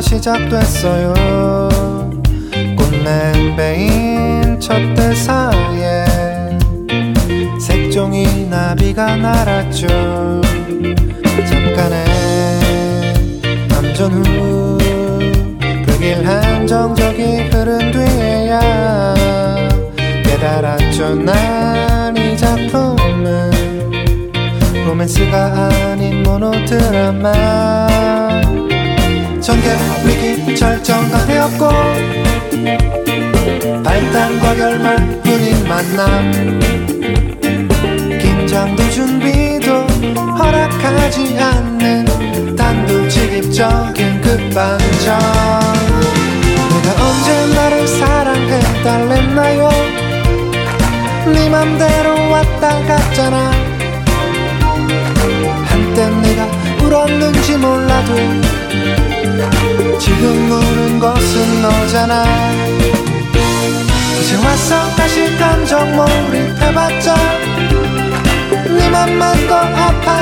시작됐어요. 꽃냄배인 첫 대사에 색종이 나비가 날았죠. 잠깐의 암전 후 불길 한정적이 흐른 뒤에야 깨달았죠. 난 이 작품은 로맨스가 아닌 모노드라마 전개 위기 절정가 되었고 발단과 결말 뿐인 만남. 긴장도 준비도 허락하지 않는 단도직입적인 끝반전. 내가 언제 나를 사랑해 달랬나요? 네 맘대로 왔다 갔잖아. 한땐 내가 울었는지 몰라도 지금 우는 것은 너잖아. 이제 와서 다시 감정 몰입해봤자 네 맘만 더 아파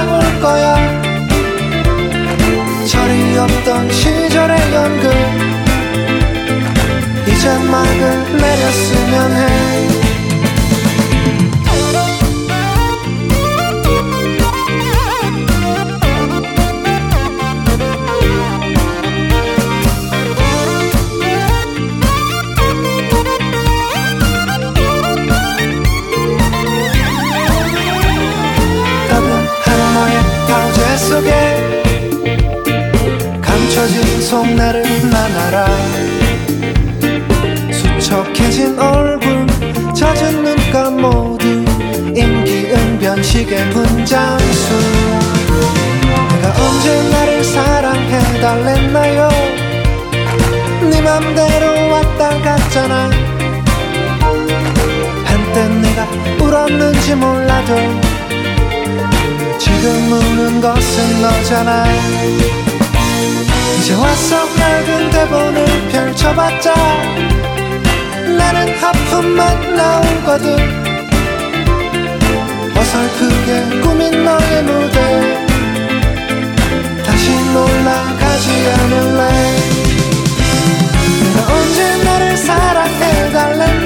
대본을 펼쳐봤자 나는 하품만 나오거든. 어설프게 꾸민 너의 무대. 다시 놀라가지 않을래? 내가 언제 나를 사랑해 달랬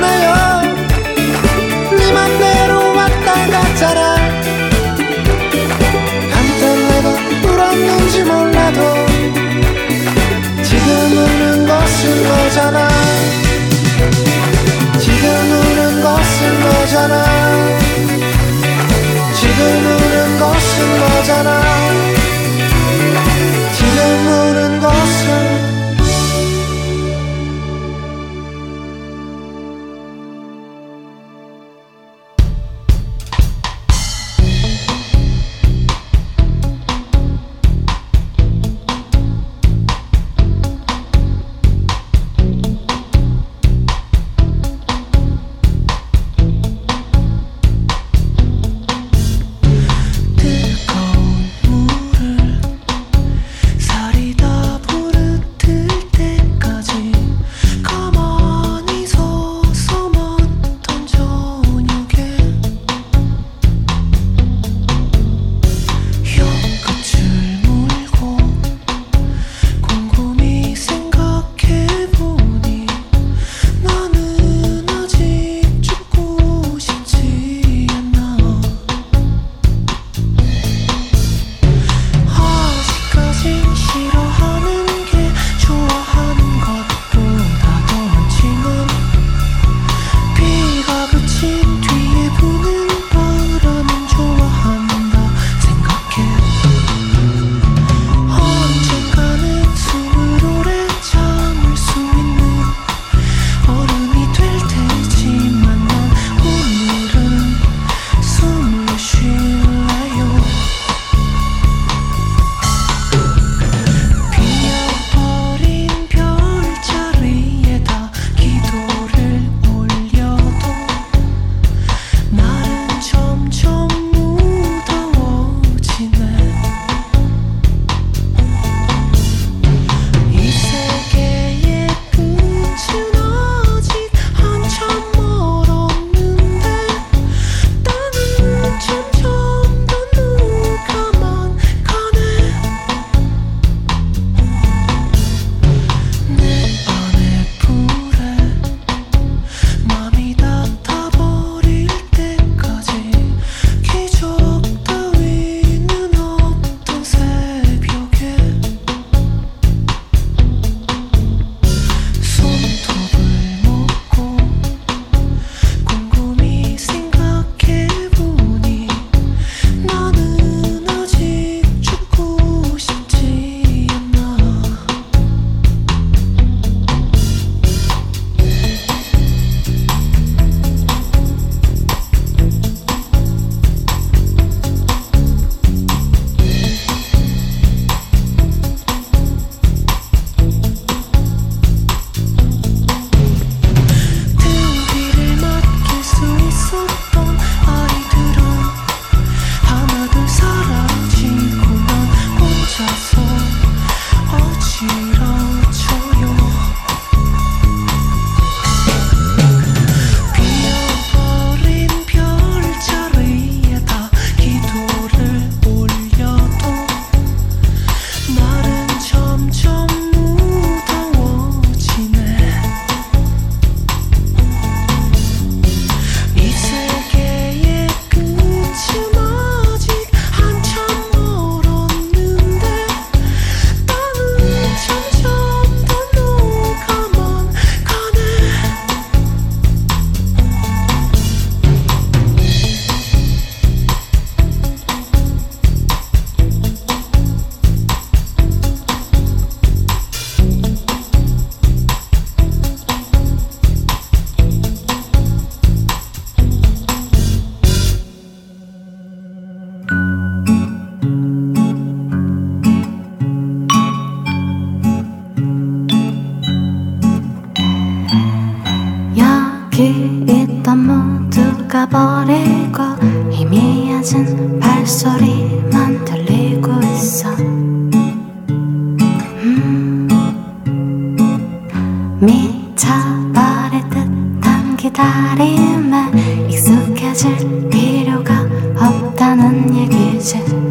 谢谢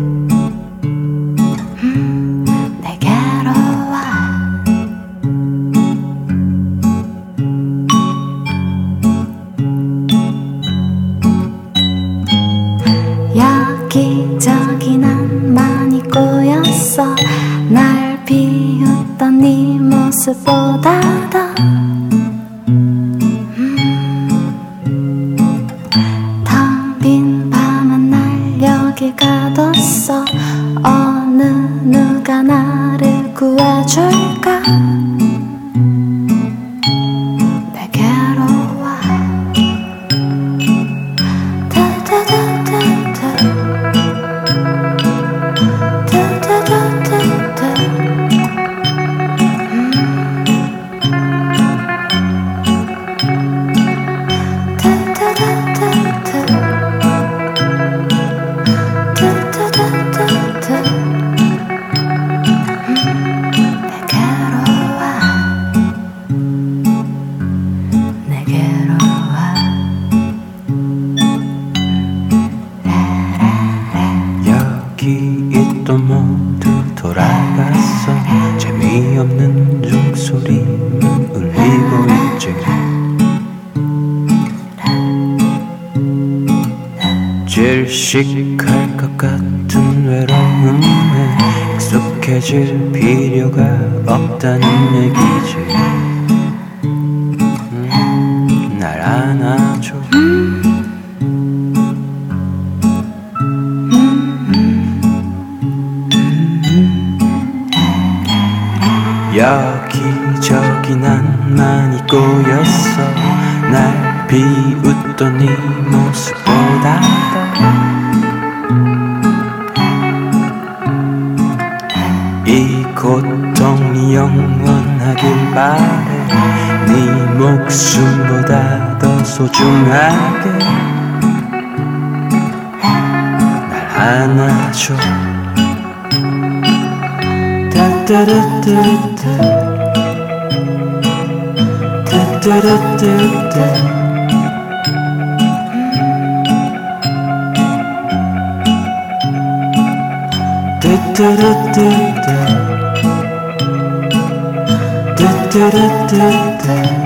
필요가 없다는 얘기지. 음, 날 안아줘. 여기저기 난 많이 꼬였어. 날 비웃던 이 모습보다. 말해. 네 목숨보다 더 소중하게 날 안아줘. 따따라따따. 따따라따따. 따따라따. da da da da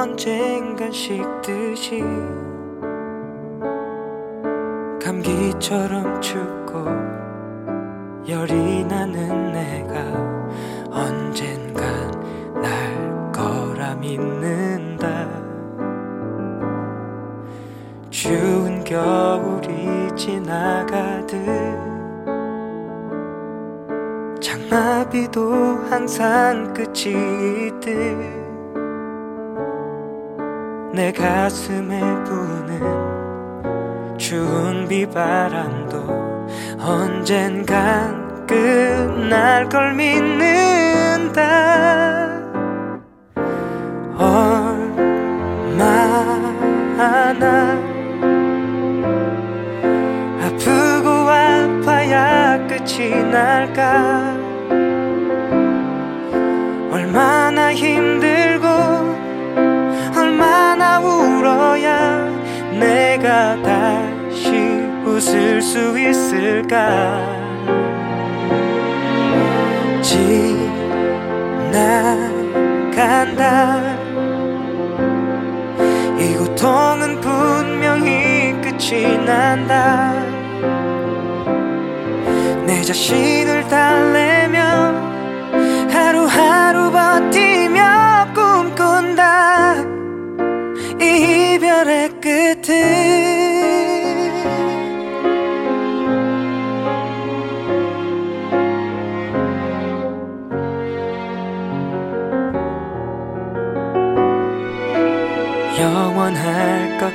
언젠간 식듯이 감기처럼 춥고 열이 나는 내가 언젠간 날 거라 믿는다. 추운 겨울이 지나가듯 장마비도 항상 끝이 있듯 내 가슴에 부는 추운 비바람도 언젠간 끝날 걸 믿는다. 얼마나 아프고 아파야 끝이 날까 웃을 수 있을까? 지나간다. 이 고통은 분명히 끝이 난다. 내 자신을 달래며 하루하루 버티며 꿈꾼다. 이 이별의 끝을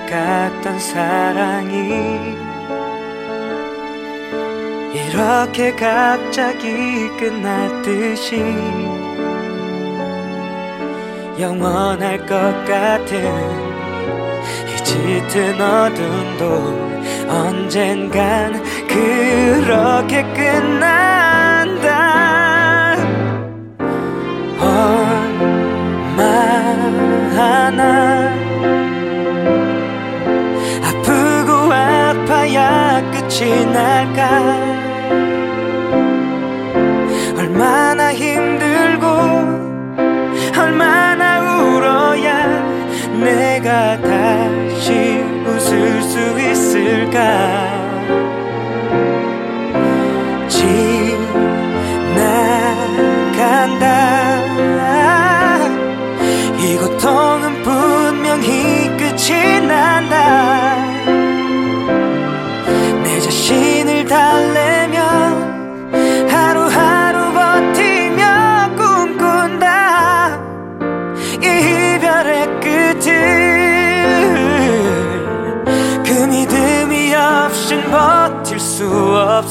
같던 사랑이 이렇게 갑자기 끝났듯이 영원할 것 같은 이 짙은 어둠도 언젠간 그렇게 끝난다. 얼마나 끝이 날까? 얼마나 힘들고 얼마나 울어야 내가 다시 웃을 수 있을까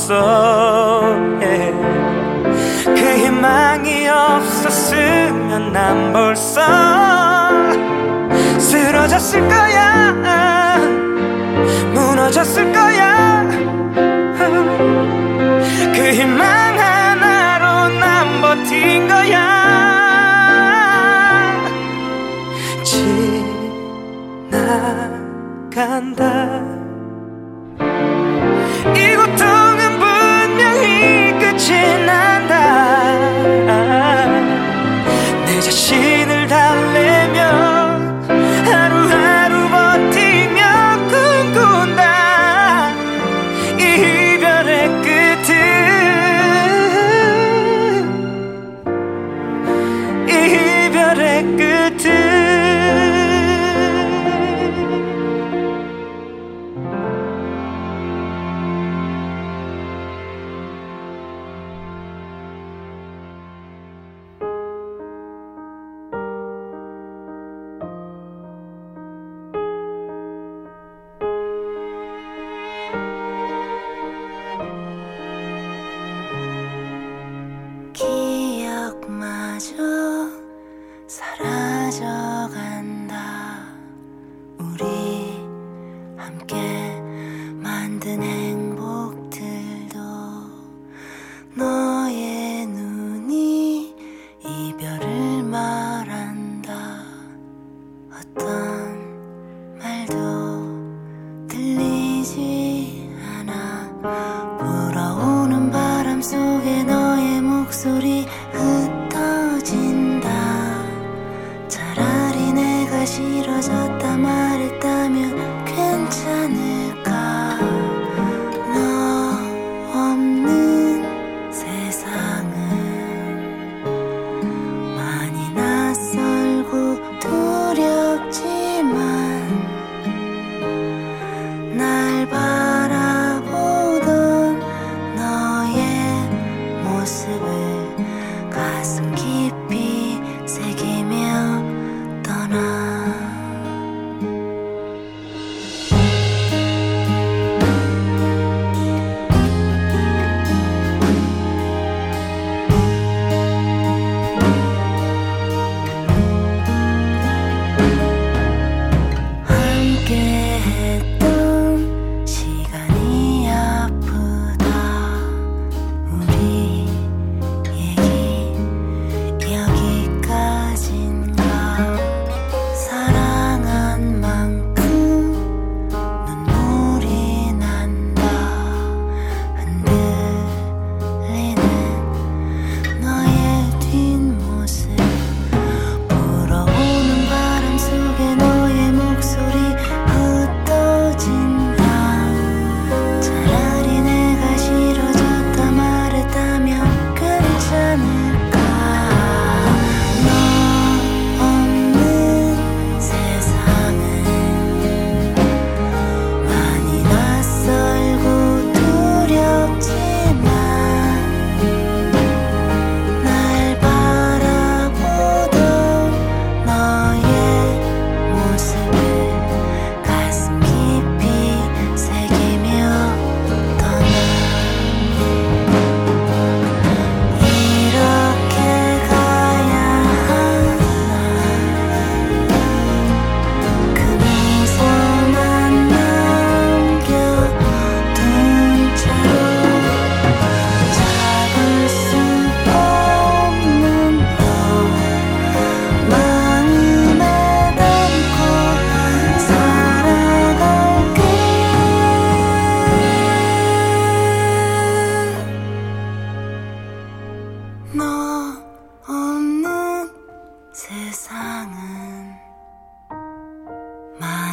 없어. 예. 그 희망이 없었으면 난 벌써 쓰러졌을 거야. 무너졌을 거야. 그 희망 하나로 난 버틴 거야. 지나간다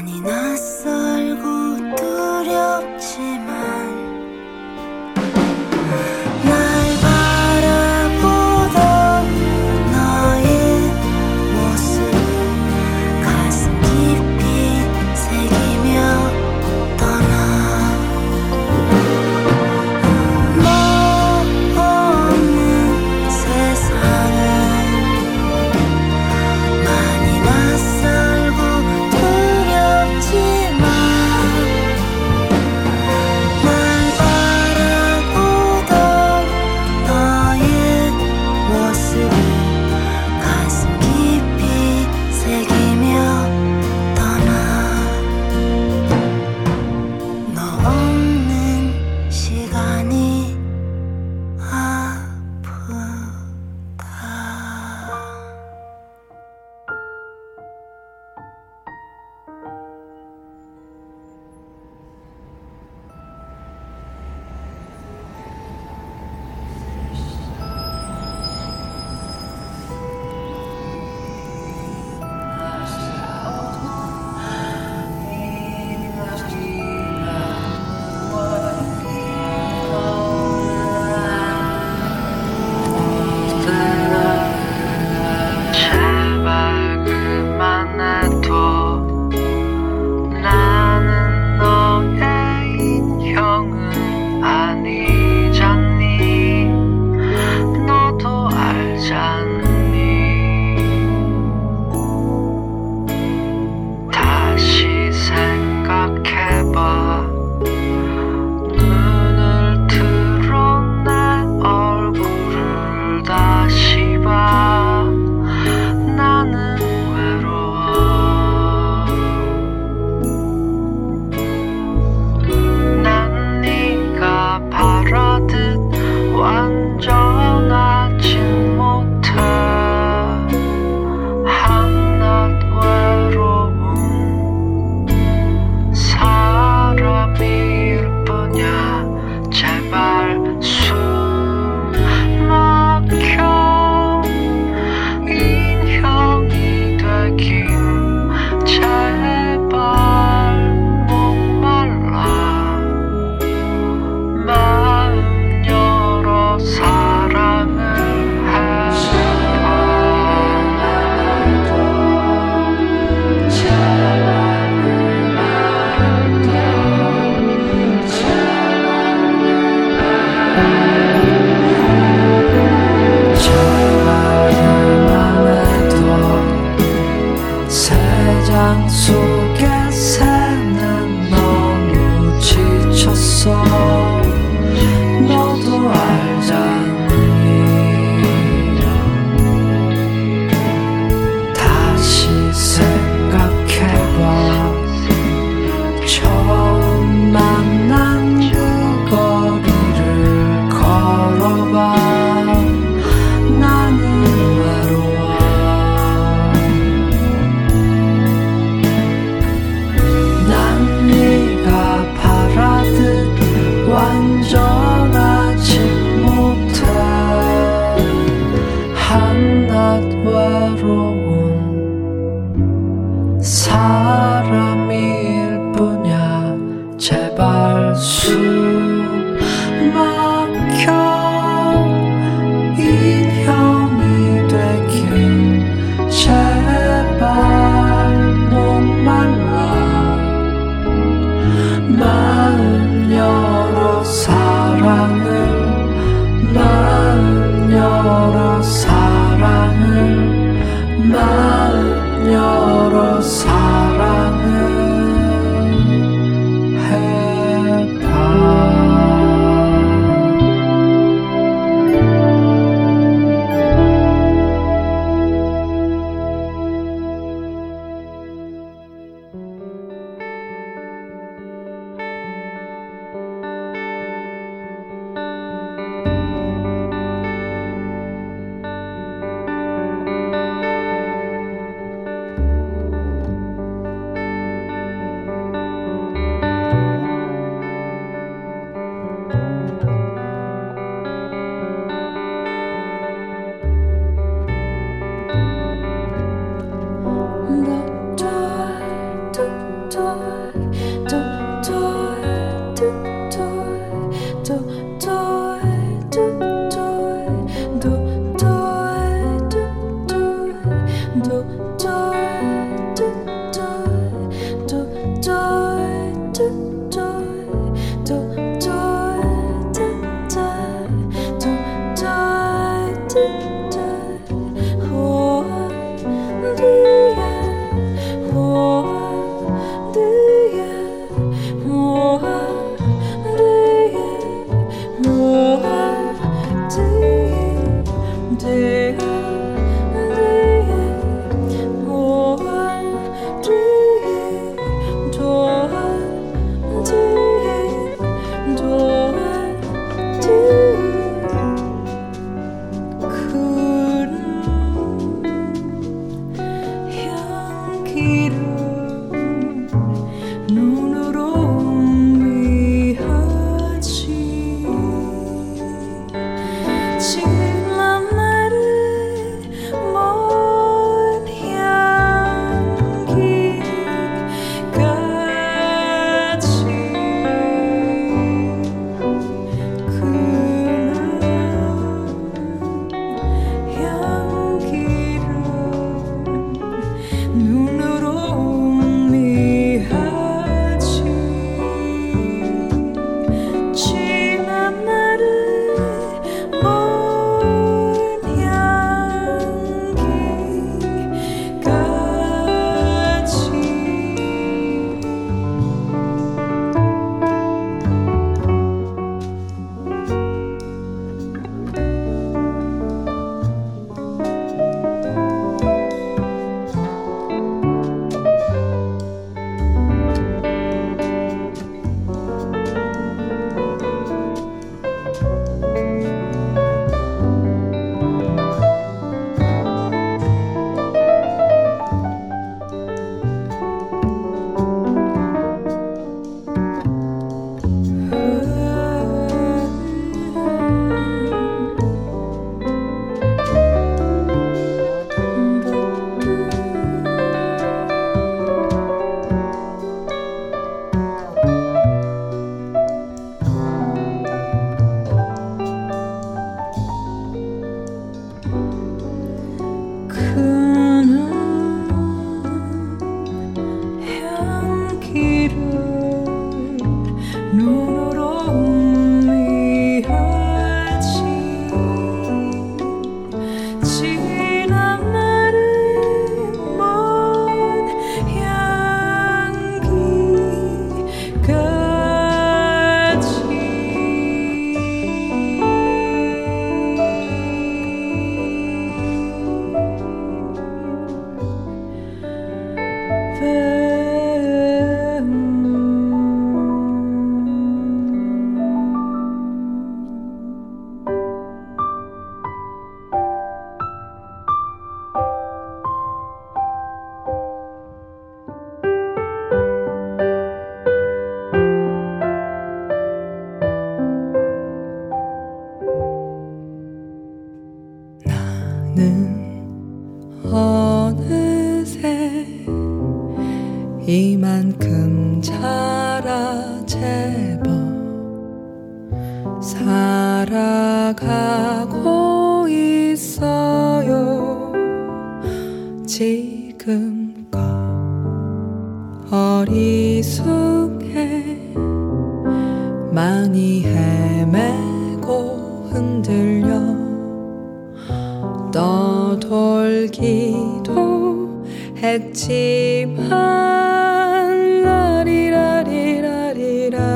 많이 낯 지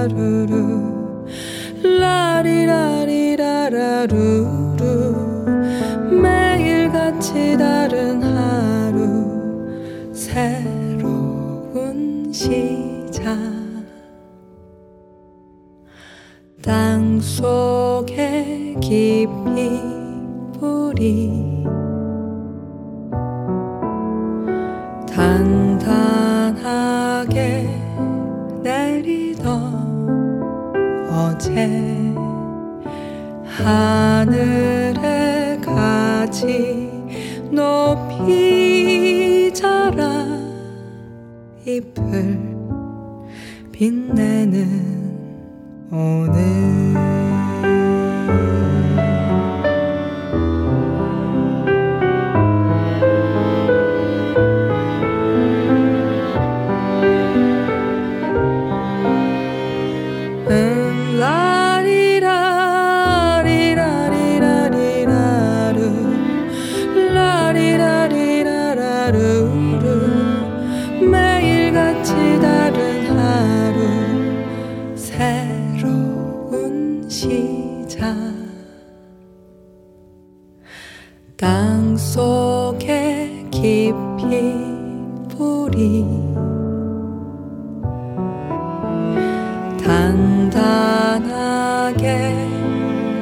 better 곁을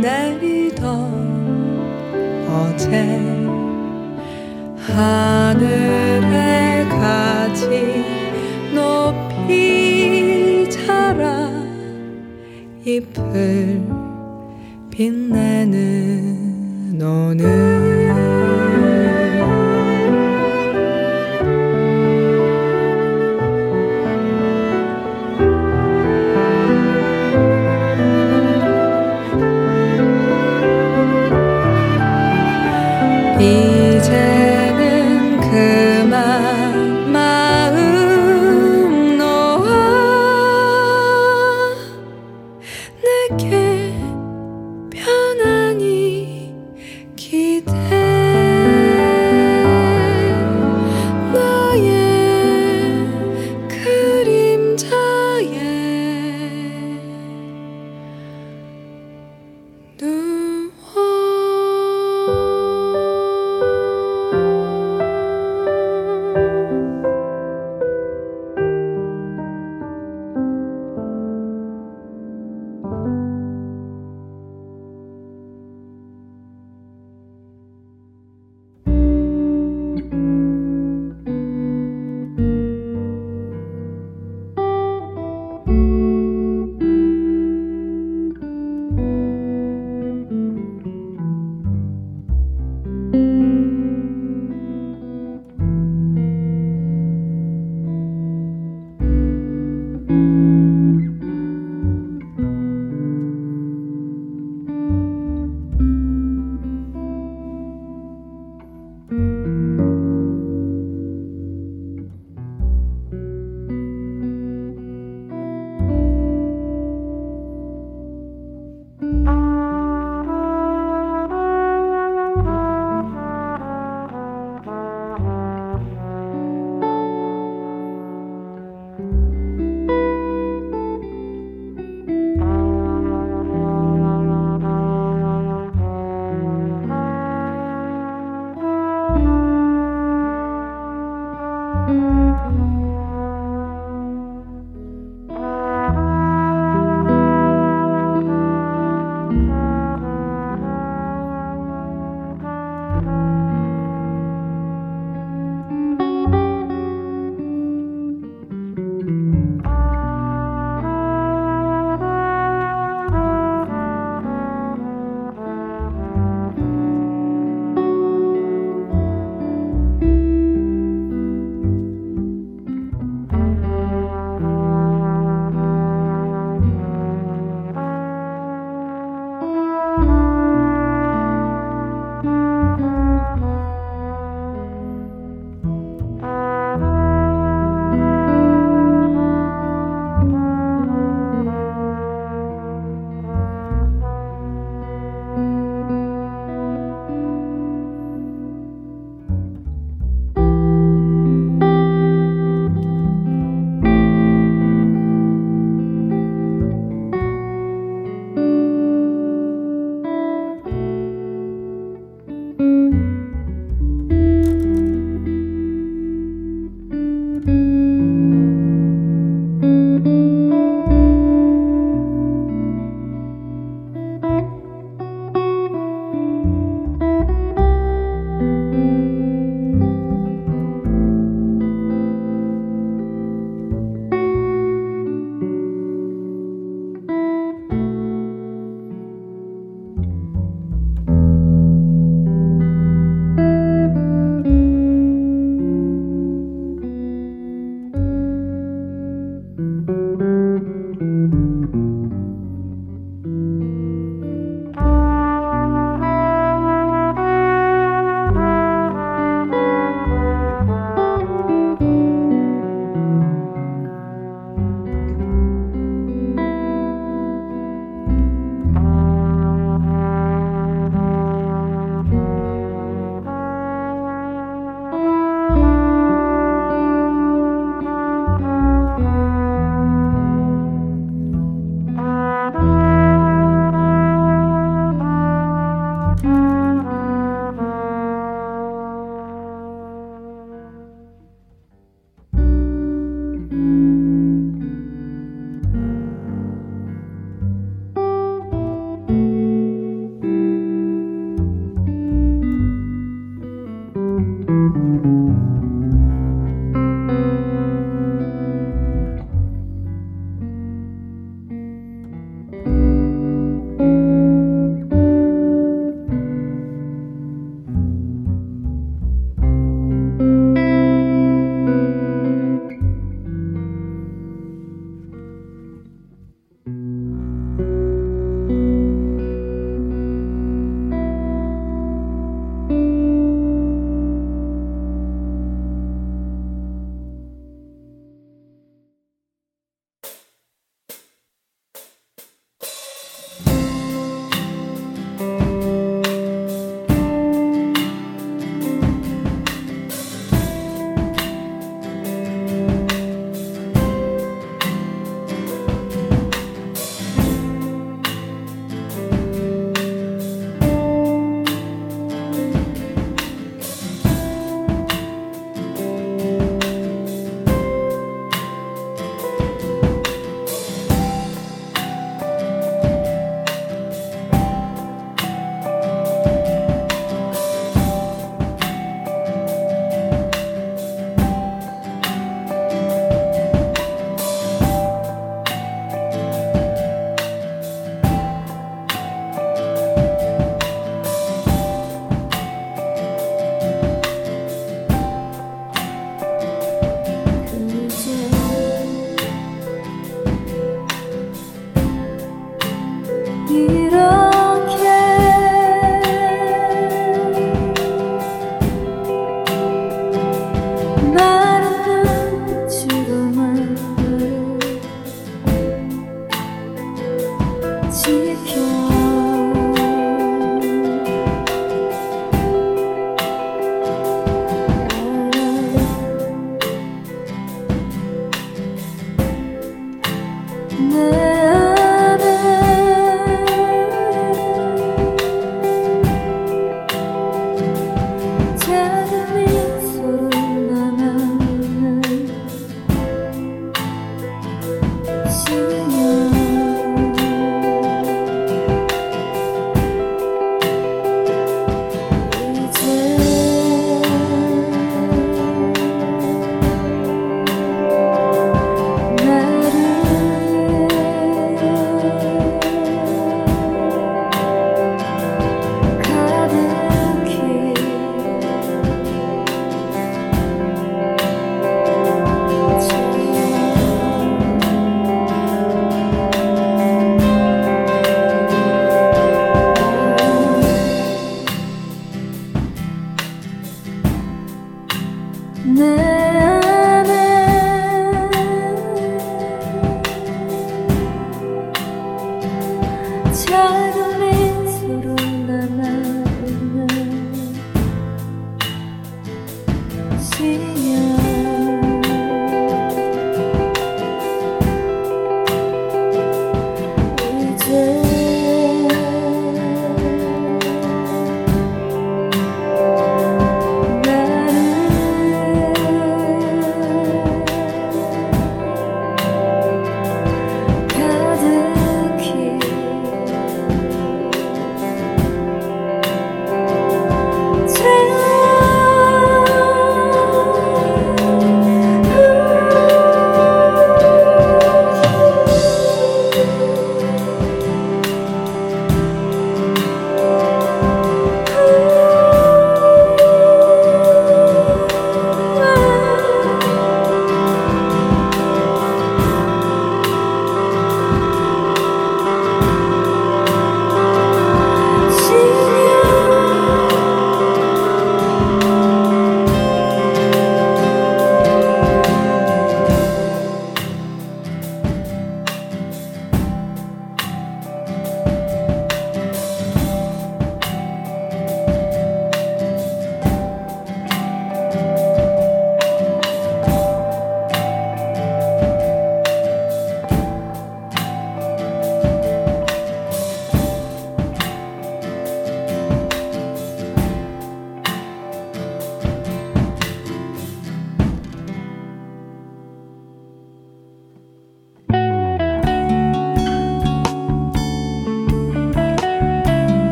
내리던 어제 하늘에 가지 높이 자라 잎을 빛내는 오늘.